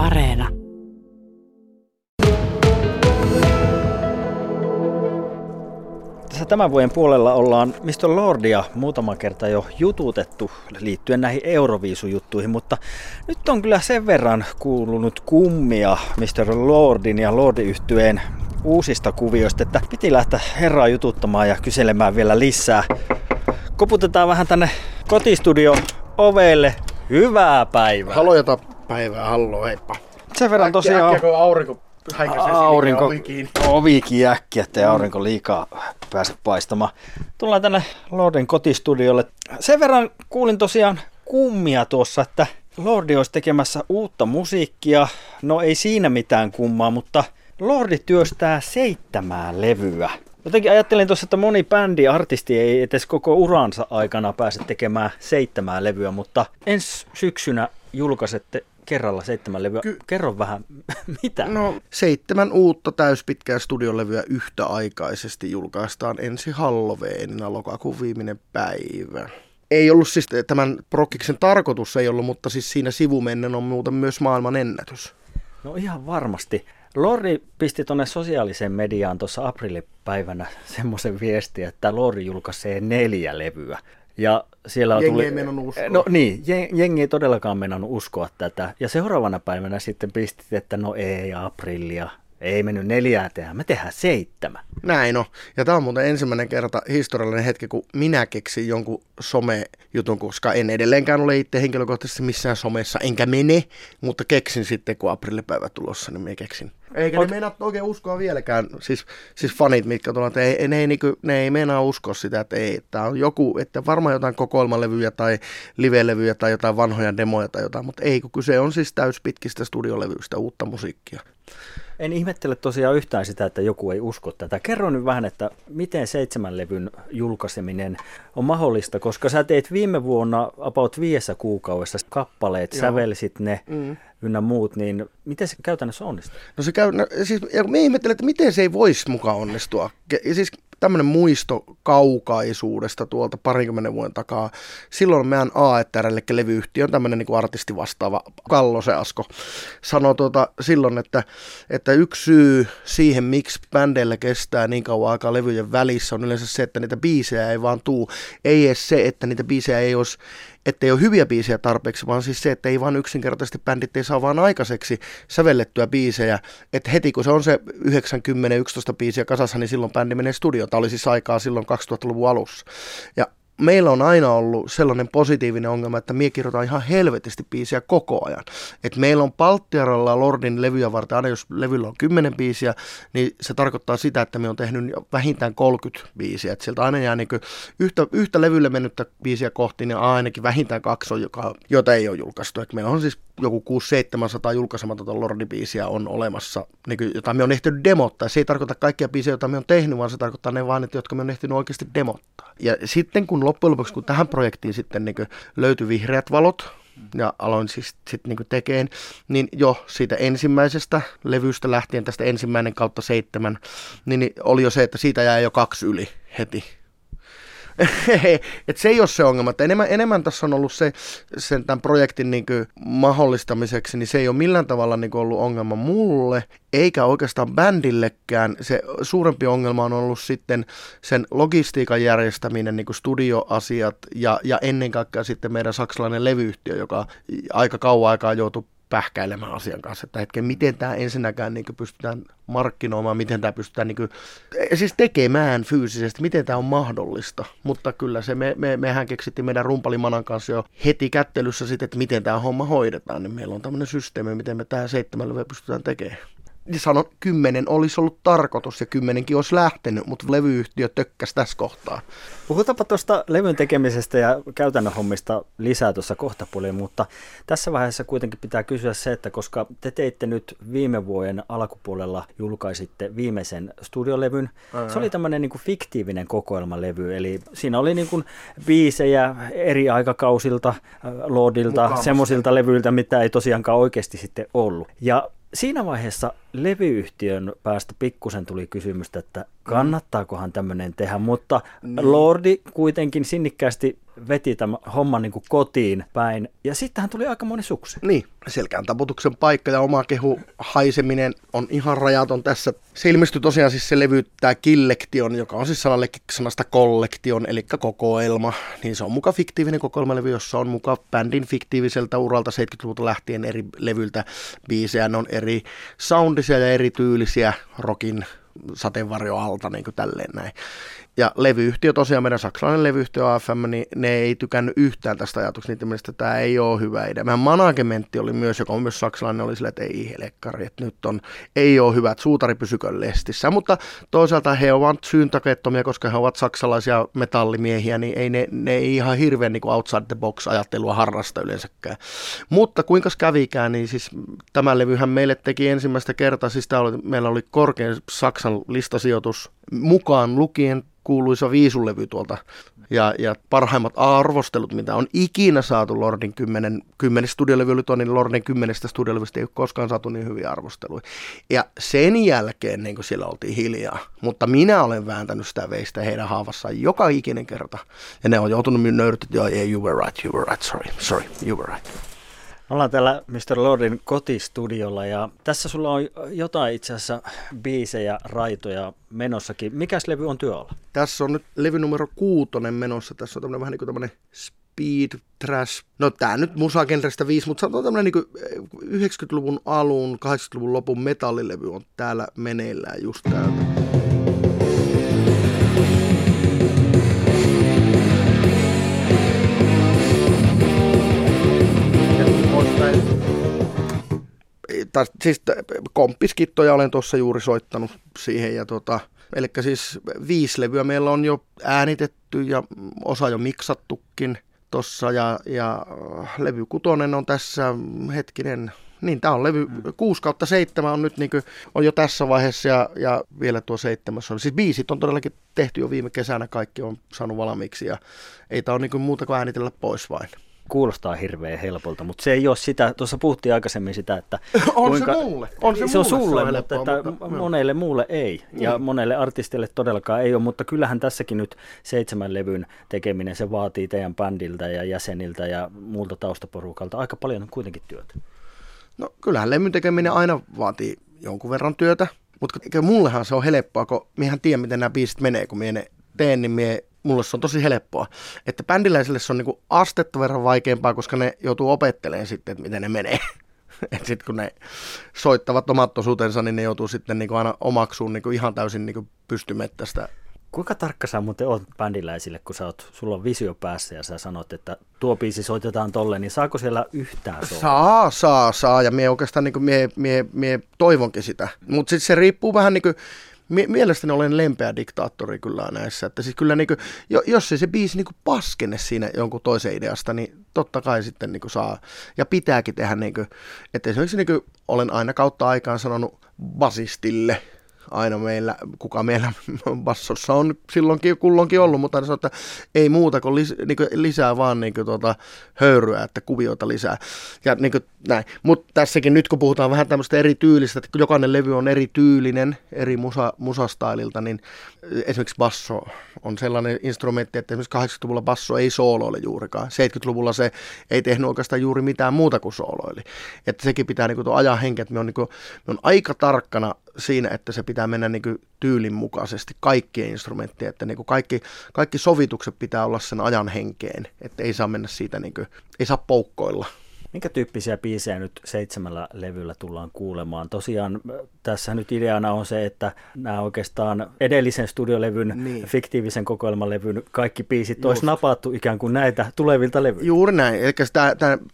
Areena. Tässä tämän vuoden puolella ollaan Mr. Lordia muutama kerta jo jututettu liittyen näihin Euroviisujuttuihin, mutta nyt on kyllä sen verran kuulunut kummia Mr. Lordin ja Lordi-yhtyeen uusista kuvioista, että piti lähteä herraa jututtamaan ja kyselemään vielä lisää. Koputetaan vähän tänne kotistudio ovelle. Hyvää päivää. Halojata päivää, hallo, heippa. Sen verran tosiaan... Äkkiä, kun aurinko häikäisee aurinko, ovi kiinni. ovi kiinni, ettei aurinko liikaa pääse paistamaan. Tullaan tänne Lordin kotistudiolle. Sen verran kuulin tosiaan kummia tuossa, että Lordi olisi tekemässä uutta musiikkia. No ei siinä mitään kummaa, mutta Lordi työstää seitsemää levyä. Jotenkin ajattelin tuossa, että moni bändi, artisti ei edes koko uransa aikana pääse tekemään seitsemää levyä, mutta ensi syksynä julkaisette kerralla seitsemän levyä. Ky- Kerro vähän, mitä? No seitsemän uutta täyspitkää studiolevyä yhtäaikaisesti julkaistaan ensi Halloweenina lokakuun viimeinen päivä. Ei ollut siis tämän prokkiksen tarkoitus, ei ollut, mutta siis siinä sivumennen on muuten myös maailman ennätys. No ihan varmasti. Lori pisti tuonne sosiaaliseen mediaan tuossa aprillipäivänä semmoisen viestin, että Lori julkaisee neljä levyä. Ja siellä jengi tuli... ei meinannut uskoa. No niin, jengi ei todellakaan meinannut uskoa tätä. Ja seuraavana päivänä sitten pistit, että no ei aprillia, ei mennyt neljää tehdä, me tehdään seitsemän. Näin on. Ja tämä on muuten ensimmäinen kerta historiallinen hetki, kun minä keksin jonkun some-jutun, koska en edelleenkään ole itse henkilökohtaisesti missään somessa, enkä mene, mutta keksin sitten, kun aprillipäivä tulossa, niin me keksin. Eikä Oot... ne meinaa oikein uskoa vieläkään, siis, siis fanit, mitkä tuolla, että ei, ne, ei, niinku, ne ei meinaa uskoa sitä, että ei, tämä on joku, että varmaan jotain kokoelmalevyjä tai live-levyjä tai jotain vanhoja demoja tai jotain, mutta ei, kun kyse on siis täyspitkistä studiolevyistä, uutta musiikkia. En ihmettele tosiaan yhtään sitä, että joku ei usko tätä. Kerro nyt vähän, että miten seitsemän levyn julkaiseminen on mahdollista, koska sä teit viime vuonna about viidessä kuukaudessa kappaleet, Joo. sävelsit ne mm. ynnä muut, niin miten se käytännössä onnistuu? No se käy, no, siis, ja me ihmettelen, että miten se ei voisi mukaan onnistua. Ja siis tämmöinen muisto kaukaisuudesta tuolta parinkymmenen vuoden takaa. Silloin meidän AETR, eli levyyhtiö, on tämmöinen niin artisti vastaava Kallo se Asko, sanoi tuota, silloin, että, että yksi syy siihen, miksi bändeillä kestää niin kauan aikaa levyjen välissä, on yleensä se, että niitä biisejä ei vaan tuu. Ei edes se, että niitä biisejä ei olisi että ei ole hyviä biisejä tarpeeksi, vaan siis se, että ei vaan yksinkertaisesti bändit ei saa vaan aikaiseksi sävellettyä biisejä, että heti kun se on se 90-11 biisiä kasassa, niin silloin bändi menee studioon. Tämä oli siis aikaa silloin 2000-luvun alussa. Ja meillä on aina ollut sellainen positiivinen ongelma, että mie kirjoitan ihan helvetisti biisiä koko ajan. Et meillä on Palttiaralla Lordin levyjä varten, aina jos levyllä on 10 biisiä, niin se tarkoittaa sitä, että me on tehnyt vähintään 30 biisiä. Et sieltä aina jää niin yhtä, yhtä levylle mennyttä biisiä kohti, niin ainakin vähintään kaksi on, joka, jota ei ole julkaistu. Et meillä on siis joku 600-700 julkaisematonta Lordi-biisiä on olemassa, niin jota me on ehtinyt demottaa. Se ei tarkoita kaikkia biisejä, joita me on tehnyt, vaan se tarkoittaa ne vaan, että jotka me on ehtinyt oikeasti demottaa. Ja sitten kun loppujen lopuksi, kun tähän projektiin sitten niin löytyi vihreät valot, ja aloin siis sitten niin tekeen, niin jo siitä ensimmäisestä levystä lähtien, tästä ensimmäinen kautta seitsemän, niin oli jo se, että siitä jäi jo kaksi yli heti et se ei ole se ongelma. Että enemmän, enemmän tässä on ollut se, sen tämän projektin niin kuin mahdollistamiseksi, niin se ei ole millään tavalla niin kuin ollut ongelma mulle, eikä oikeastaan bändillekään. Se suurempi ongelma on ollut sitten sen logistiikan järjestäminen, niin kuin studioasiat ja, ja ennen kaikkea sitten meidän saksalainen levyyhtiö, joka aika kauan aikaa joutui pähkäilemään asian kanssa, että hetken, miten tämä ensinnäkään niin pystytään markkinoimaan, miten tämä pystytään niin kuin, siis tekemään fyysisesti, miten tämä on mahdollista. Mutta kyllä se, me, me, mehän keksittiin meidän rumpalimanan kanssa jo heti kättelyssä sitten, että miten tämä homma hoidetaan, niin meillä on tämmöinen systeemi, miten me tämä seitsemällä pystytään tekemään sanon, kymmenen olisi ollut tarkoitus ja kymmenenkin olisi lähtenyt, mutta levyyhtiö tökkäsi tässä kohtaa. Puhutaanpa tuosta levyn tekemisestä ja käytännön hommista lisää tuossa kohtapuoliin, mutta tässä vaiheessa kuitenkin pitää kysyä se, että koska te teitte nyt viime vuoden alkupuolella julkaisitte viimeisen studiolevyn, Ää. se oli tämmöinen niin fiktiivinen kokoelmalevy, eli siinä oli niin kuin biisejä eri aikakausilta, Lordilta, semmoisilta levyiltä, mitä ei tosiaankaan oikeasti sitten ollut. Ja siinä vaiheessa levyyhtiön päästä pikkusen tuli kysymystä, että kannattaakohan tämmöinen tehdä, mutta niin. Lordi kuitenkin sinnikkäästi veti tämän homman niin kuin kotiin päin. Ja sittenhän tuli aika moni suksi. Niin, selkään taputuksen paikka ja oma kehu haiseminen on ihan rajaton tässä. Se ilmestyi tosiaan siis se levy, tämä Killektion, joka on siis sanasta kollektion, eli kokoelma. Niin se on muka fiktiivinen kokoelmalevy, jossa on muka bändin fiktiiviseltä uralta 70-luvulta lähtien eri levyltä biisejä. Ne on eri soundisia ja erityylisiä rockin sateenvarjo alta, niin kuin tälleen näin. Ja levyyhtiö, tosiaan meidän saksalainen levyyhtiö AFM, niin ne ei tykännyt yhtään tästä ajatuksesta, niiden mielestä tämä ei ole hyvä idea. Meidän managementti oli myös, joka on myös saksalainen, oli sille, että ei helekkari, että nyt on, ei ole hyvä, että suutari pysykö lestissä. Mutta toisaalta he ovat syyntakeettomia, koska he ovat saksalaisia metallimiehiä, niin ei ne, ne ei ihan hirveän niin kuin outside the box ajattelua harrasta yleensäkään. Mutta kuinka kävikään, niin siis tämä levyhän meille teki ensimmäistä kertaa, siis oli, meillä oli korkein Saksan listasijoitus mukaan lukien kuuluisa viisulevy tuolta ja, ja parhaimmat arvostelut, mitä on ikinä saatu Lordin 10, 10 studiolevy oli niin Lordin 10 studiolevystä ei ole koskaan saatu niin hyviä arvosteluja. Ja sen jälkeen niin siellä oltiin hiljaa, mutta minä olen vääntänyt sitä veistä heidän haavassaan joka ikinen kerta. Ja ne on joutunut minun nöyryt, että yeah, you were right, you were right, sorry, sorry, you were right. Ollaan täällä Mr. Lordin kotistudiolla ja tässä sulla on jotain itse asiassa biisejä, raitoja menossakin. Mikäs levy on työalla? Tässä on nyt levy numero kuutonen menossa. Tässä on tämmöinen vähän niin kuin tämmöinen speed trash. No tää nyt musagenrestä viisi, mutta sanotaan tämmöinen niin 90-luvun alun, 80-luvun lopun metallilevy on täällä meneillään just täältä. Tai siis komppiskittoja olen tuossa juuri soittanut siihen ja tota, eli siis viisi levyä meillä on jo äänitetty ja osa jo miksattukin tossa ja, ja levy kutonen on tässä hetkinen, niin tämä on levy, 6 kautta 7 on nyt niin kuin, on jo tässä vaiheessa ja, ja vielä tuo seitsemäs on. Siis biisit on todellakin tehty jo viime kesänä, kaikki on saanut valmiiksi ja ei tämä ole niin kuin muuta kuin äänitellä pois vain kuulostaa hirveän helpolta, mutta se ei ole sitä, tuossa puhuttiin aikaisemmin sitä, että on kuinka, se mulle. On se, se on sulle, se mutta, että mutta monelle muulle ei. Niin. Ja monelle artistille todellakaan ei ole, mutta kyllähän tässäkin nyt seitsemän levyn tekeminen, se vaatii teidän bändiltä ja jäseniltä ja muulta taustaporukalta aika paljon kuitenkin työtä. No kyllähän levyn tekeminen aina vaatii jonkun verran työtä, mutta mullehan se on helppoa, kun miehän tiedän, miten nämä biisit menee, kun mie ne teen, niin mie mulle se on tosi helppoa. Että bändiläisille se on niinku astetta verran vaikeampaa, koska ne joutuu opettelemaan sitten, että miten ne menee. että sitten kun ne soittavat omat osuutensa, niin ne joutuu sitten niinku aina omaksuun niinku ihan täysin niinku pystymettästä Kuinka tarkka sä muuten oot bändiläisille, kun sä oot, sulla on visio päässä ja sä sanot, että tuo biisi soitetaan tolle, niin saako siellä yhtään soittaa? Saa, saa, saa. Ja mie oikeastaan niin mie, mie, mie toivonkin sitä. Mutta sitten se riippuu vähän niin kuin, mielestäni olen lempeä diktaattori kyllä näissä. Että siis kyllä niin kuin, jos ei se biisi niin paskene siinä jonkun toisen ideasta, niin totta kai sitten niin saa ja pitääkin tehdä. Niin kuin, että esimerkiksi niin olen aina kautta aikaan sanonut basistille – aina meillä, kuka meillä bassossa on silloinkin kulloinkin ollut, mutta sanoo, että ei muuta kuin, lis, niin kuin lisää vaan niin kuin tuota, höyryä, että kuvioita lisää. Ja niin kuin näin. Mutta tässäkin nyt kun puhutaan vähän tämmöistä eri tyylistä, että jokainen levy on eri tyylinen, eri musa, musastaililta, niin esimerkiksi basso on sellainen instrumentti, että esimerkiksi 80-luvulla basso ei sooloile juurikaan. 70-luvulla se ei tehnyt oikeastaan juuri mitään muuta kuin sooloili. Että sekin pitää niin kuin ajaa henkeä, että me on, niin kuin, me on aika tarkkana siinä, että se pitää mennä niin tyylin mukaisesti kaikkien instrumenttien, että niin kaikki, kaikki sovitukset pitää olla sen ajan henkeen, että ei saa mennä siitä, niin kuin, ei saa poukkoilla. Minkä tyyppisiä biisejä nyt seitsemällä levyllä tullaan kuulemaan? Tosiaan tässä nyt ideana on se, että nämä oikeastaan edellisen studiolevyn, niin. fiktiivisen kokoelmalevyn kaikki biisit olisi napattu ikään kuin näitä tulevilta levyiltä. Juuri näin. Eli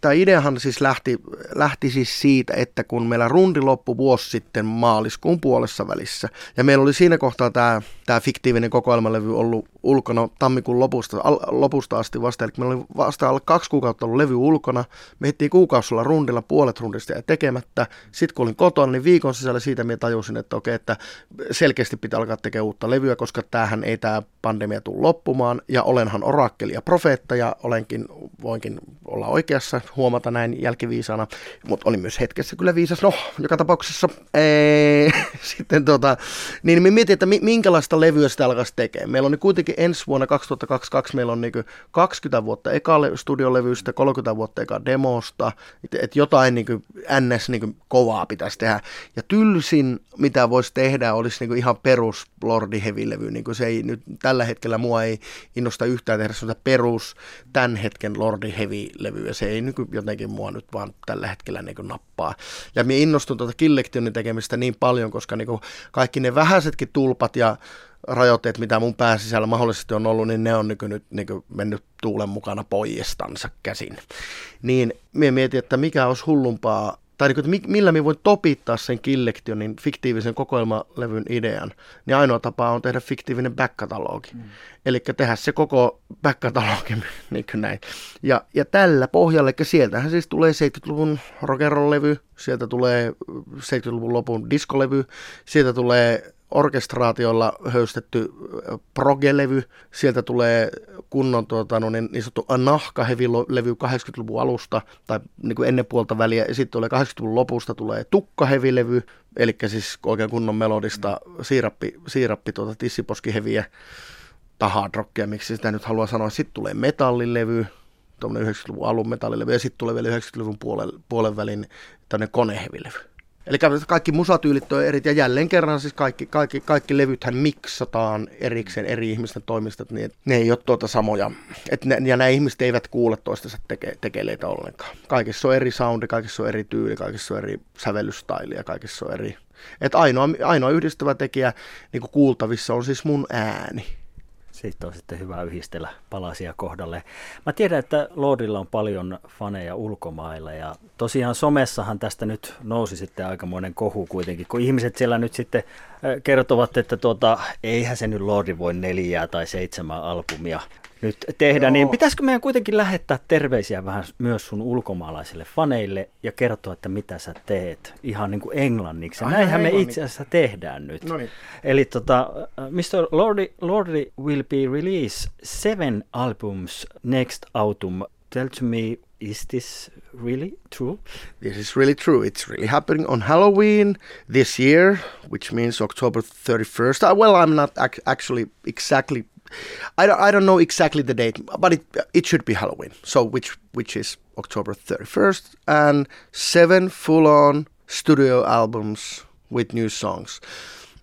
tämä ideahan siis lähti, lähti siis siitä, että kun meillä rundi loppui vuosi sitten maaliskuun puolessa välissä, ja meillä oli siinä kohtaa tämä, tämä fiktiivinen kokoelmalevy ollut ulkona tammikuun lopusta, al, lopusta asti vasta, eli meillä oli vasta alle kaksi kuukautta ollut levy ulkona, me ehtiin kuukausilla rundilla, puolet rundista ja tekemättä, sitten kun olin kotona, niin viikon sisällä siitä minä tajusin, että okei, että selkeästi pitää alkaa tekemään uutta levyä, koska tämähän ei tämä pandemia tule loppumaan, ja olenhan orakkeli ja profeetta, ja olenkin, voinkin olla oikeassa, huomata näin jälkiviisana, mutta olin myös hetkessä kyllä viisas, no, joka tapauksessa, ee, sitten tota, niin me mietin, että minkälaista levyä sitä alkaisi tekemään. Meillä on nyt kuitenkin ensi vuonna 2022 meillä on niin 20 vuotta eka studiolevystä, 30 vuotta eka demosta, että et jotain niin ns. Niin kovaa pitäisi tehdä. Ja tylsin, mitä voisi tehdä, olisi niin ihan perus Lordi Heavy-levy. Niin se ei nyt tällä hetkellä mua ei innosta yhtään tehdä sellaista perus tämän hetken Lordi Heavy-levyä. Se ei niin jotenkin mua nyt vaan tällä hetkellä niin nappaa. Ja minä innostun tuota Killectionin tekemistä niin paljon, koska niin kaikki ne vähäisetkin tulpat ja rajoitteet, mitä mun pääsisällä mahdollisesti on ollut, niin ne on niin nyt niin mennyt tuulen mukana poijestansa käsin. Niin minä mietin, että mikä olisi hullumpaa, tai niin kuin, millä minä voin topittaa sen Killektionin fiktiivisen kokoelmalevyn idean, niin ainoa tapa on tehdä fiktiivinen back-katalogi. Mm. Eli tehdä se koko back-katalogi niin kuin näin. Ja, ja tällä pohjalla, eli sieltähän siis tulee 70-luvun rock'n'roll-levy, sieltä tulee 70-luvun lopun diskolevy, sieltä tulee orkestraatiolla höystetty progelevy. Sieltä tulee kunnon tuota, no, niin, niin sanottu nahkahevilevy 80-luvun alusta tai niin kuin ennen puolta väliä. Ja sitten tulee 80-luvun lopusta tulee tukkahevilevy, eli siis oikein kunnon melodista siirappi, siirappi tuota, tissiposkiheviä tai hard rockia, miksi sitä nyt haluaa sanoa. Sitten tulee metallilevy, tuommoinen 90-luvun alun metallilevy, ja sitten tulee vielä 90-luvun puolen, puolen välin tämmöinen konehevilevy. Eli kaikki musatyylit on eri, ja jälleen kerran siis kaikki, kaikki, kaikki levythän miksataan erikseen eri ihmisten toimista, niin ne ei ole tuota samoja, et ne, ja nämä ihmiset eivät kuule toistensa teke, tekeleitä ollenkaan. Kaikissa on eri soundi, kaikissa on eri tyyli, kaikissa on eri sävellystaili ja kaikissa on eri. Et ainoa, ainoa yhdistävä tekijä niin kuultavissa on siis mun ääni. Siitä on sitten hyvä yhdistellä palasia kohdalle. Mä tiedän, että Lordilla on paljon faneja ulkomailla ja tosiaan somessahan tästä nyt nousi sitten aikamoinen kohu kuitenkin, kun ihmiset siellä nyt sitten kertovat, että tuota, eihän se nyt Lordi voi neljää tai seitsemän albumia nyt tehdä, niin Joo. niin pitäisikö meidän kuitenkin lähettää terveisiä vähän myös sun ulkomaalaisille faneille ja kertoa, että mitä sä teet ihan niin kuin englanniksi. Ai Näinhän me itse asiassa tehdään nyt. Noniin. Eli tota, Mr. Lordi, Lordi will be release seven albums next autumn. Tell to me, is this really true? This is really true. It's really happening on Halloween this year, which means October 31st. Uh, well, I'm not ac- actually exactly I don't, I don't know exactly the date, but it it should be Halloween. So which which is October 31st, and seven full-on studio albums with new songs,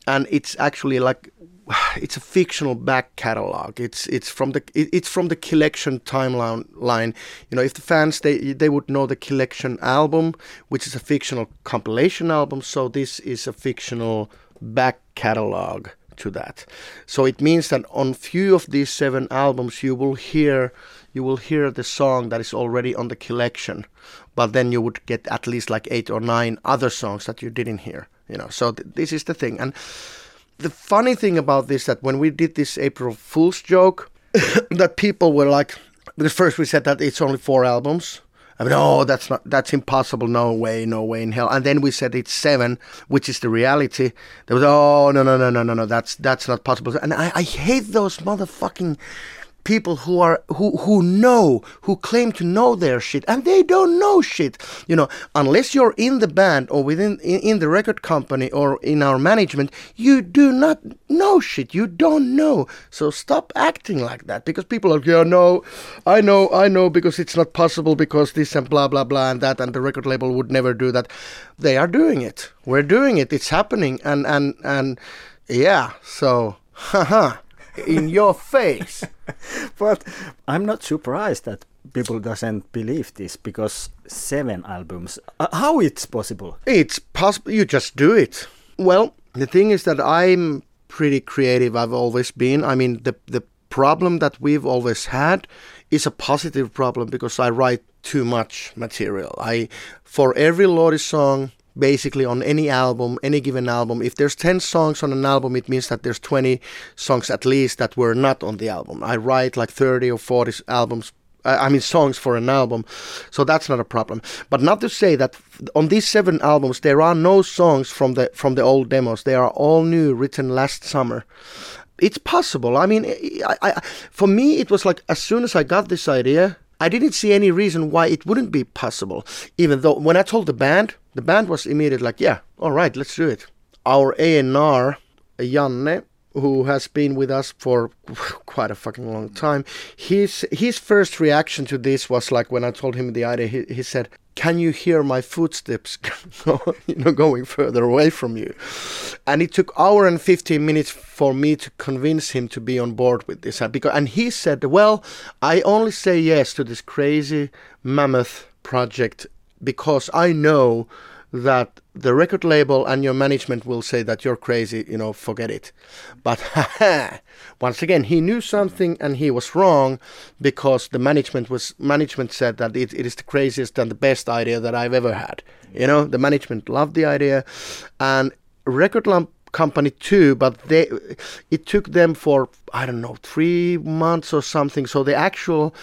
and it's actually like it's a fictional back catalog. It's it's from the it's from the collection timeline line. You know, if the fans they they would know the collection album, which is a fictional compilation album. So this is a fictional back catalog to that. So it means that on few of these seven albums you will hear you will hear the song that is already on the collection, but then you would get at least like eight or nine other songs that you didn't hear. You know, so th- this is the thing. And the funny thing about this that when we did this April Fool's joke, that people were like, because first we said that it's only four albums, I mean, oh, that's not that's impossible. No way, no way in hell. And then we said it's seven, which is the reality. There was oh no no no no no no that's that's not possible. And I, I hate those motherfucking people who are who who know who claim to know their shit and they don't know shit. You know unless you're in the band or within in, in, the record company or in our management you do not know shit. You don't know. So stop acting like that because people are like yeah no i know i know because it's not possible because this and blah blah blah and that and the record label would never do that. They are doing it. We're doing it. It's happening. And and and yeah so haha in your face. but I'm not surprised that people doesn't believe this because seven albums. Uh, how it's possible? It's possible. You just do it. Well, the thing is that I'm pretty creative. I've always been. I mean, the the problem that we've always had is a positive problem because I write too much material. I for every Lordi song basically on any album, any given album. If there's 10 songs on an album, it means that there's 20 songs at least that were not on the album. I write like 30 or 40 albums. Uh, I mean songs for an album, so that's not a problem. But not to say that on these seven albums there are no songs from the from the old demos. They are all new, written last summer. It's possible. I mean, I, I, for me, it was like as soon as I got this idea, I didn't see any reason why it wouldn't be possible. Even though when I told the band, the band was immediately like, yeah, all right, let's do it. Our A&R, Janne, who has been with us for quite a fucking long time, his his first reaction to this was like when I told him the idea. He, he said, "Can you hear my footsteps, you know, going further away from you?" And it took hour and fifteen minutes for me to convince him to be on board with this. Because and he said, "Well, I only say yes to this crazy mammoth project because I know." that the record label and your management will say that you're crazy, you know, forget it. But once again, he knew something and he was wrong because the management was management said that it, it is the craziest and the best idea that I've ever had. You know, the management loved the idea, and record lamp company too, but they it took them for I don't know three months or something. So the actual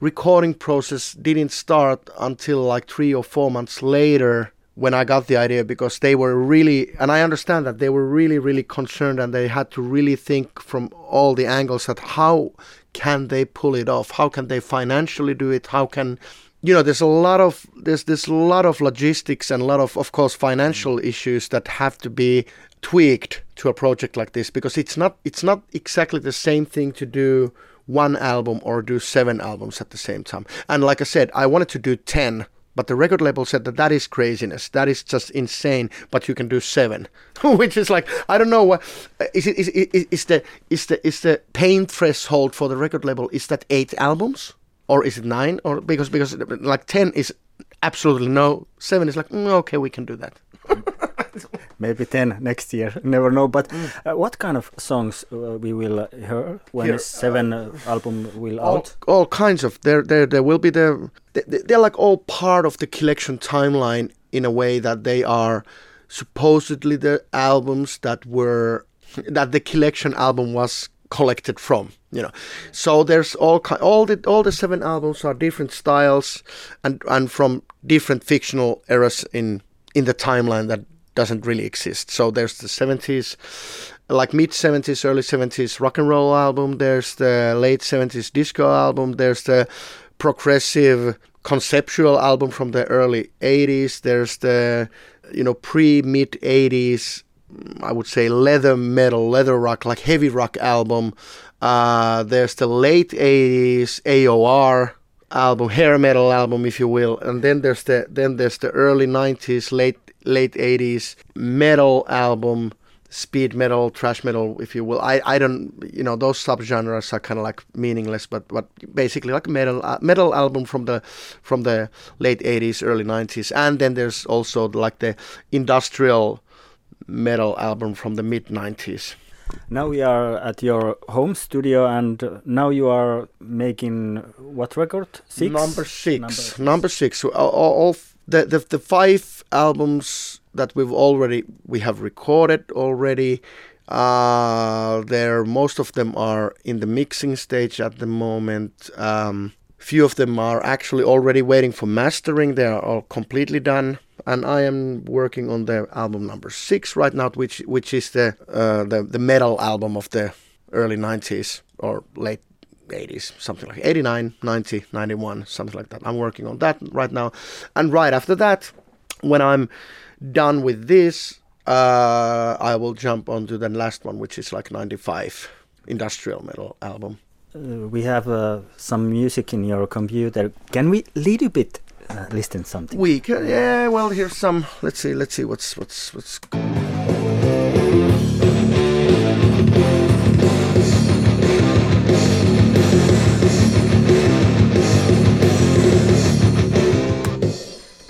recording process didn't start until like three or four months later when I got the idea because they were really, and I understand that they were really, really concerned and they had to really think from all the angles that how can they pull it off? How can they financially do it? How can, you know, there's a lot of, there's this lot of logistics and a lot of, of course, financial mm-hmm. issues that have to be tweaked to a project like this because it's not, it's not exactly the same thing to do one album or do seven albums at the same time. And like I said, I wanted to do 10 but the record label said that that is craziness. That is just insane. But you can do seven, which is like I don't know what is it is, is, is the is the is the pain threshold for the record label is that eight albums or is it nine or because because like ten is absolutely no seven is like mm, okay we can do that. maybe 10 next year. Never know. But mm. uh, what kind of songs uh, we will uh, hear when Here, seven uh, album will all, out? all kinds of there there there will be the they're like all part of the collection timeline in a way that they are supposedly the albums that were that the collection album was collected from you know. So there's all all the all the seven albums are different styles and and from different fictional eras in in the timeline that doesn't really exist. So there's the 70s, like mid 70s, early 70s rock and roll album. There's the late 70s disco album. There's the progressive conceptual album from the early 80s. There's the you know pre mid 80s. I would say leather metal, leather rock, like heavy rock album. Uh, there's the late 80s AOR album, hair metal album, if you will, and then there's the then there's the early 90s, late late 80s metal album speed metal thrash metal if you will. I i don't you know those subgenres are kind of like meaningless but but basically like metal uh, metal album from the from the late 80s early 90s and then there's also like the industrial metal album from the mid 90s now we are at your home studio and now you are making what record? Six? Number six. Number six, number six. All, all the, the the five albums that we've already we have recorded already. Uh, there, most of them are in the mixing stage at the moment. Um, few of them are actually already waiting for mastering. They are all completely done, and I am working on the album number six right now, which which is the uh, the the metal album of the early '90s or late 80s, something like 89, 90, 91, something like that. I'm working on that right now. And right after that, when I'm done with this, uh, I will jump onto the last one, which is like 95 industrial metal album. Uh, we have uh, some music in your computer. Can we little bit uh, listen something? We can. Yeah. Well, here's some. Let's see. Let's see what's what's what's.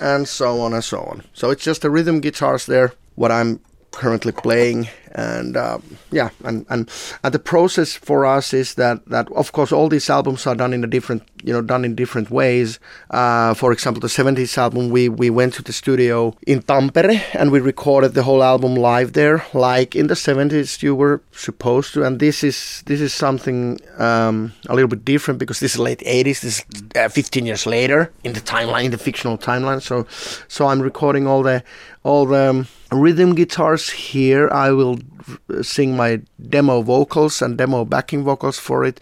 And so on and so on. So it's just the rhythm guitars there, what I'm currently playing and uh, yeah and, and and the process for us is that that of course all these albums are done in a different you know done in different ways. Uh, for example the 70s album we we went to the studio in Tampere and we recorded the whole album live there. Like in the 70s you were supposed to and this is this is something um, a little bit different because this is late 80s this is uh, 15 years later in the timeline in the fictional timeline. So so I'm recording all the all the um, rhythm guitars here. I will sing my demo vocals and demo backing vocals for it.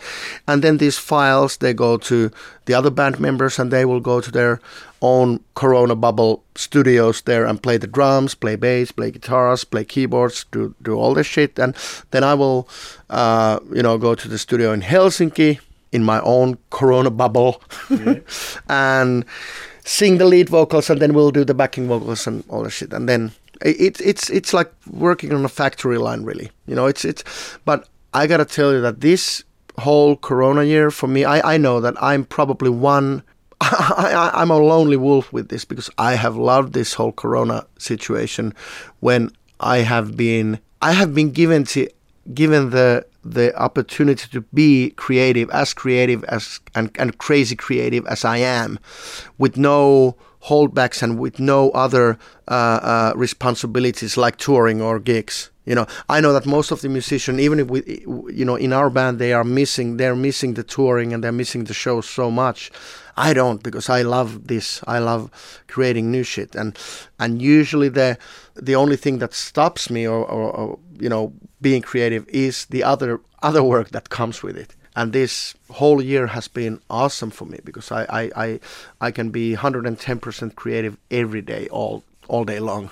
And then these files, they go to the other band members and they will go to their own Corona Bubble studios there and play the drums, play bass, play guitars, play keyboards, do, do all this shit. And then I will, uh, you know, go to the studio in Helsinki in my own Corona Bubble yeah. and sing the lead vocals and then we'll do the backing vocals and all that shit. And then it's it's it's like working on a factory line really you know it's it's but i gotta tell you that this whole corona year for me i i know that i'm probably one I, I, am a lonely wolf with this because I have loved this whole Corona situation. When I have been, I have been given to, given the the opportunity to be creative, as creative as and, and crazy creative as I am, with no holdbacks and with no other uh, uh, responsibilities like touring or gigs. You know, I know that most of the musicians, even if we, you know, in our band, they are missing, they're missing the touring and they're missing the shows so much. I don't because I love this. I love creating new shit, and and usually the the only thing that stops me or, or, or you know being creative is the other other work that comes with it and this whole year has been awesome for me because I I, I, I can be 110% creative every day all all day long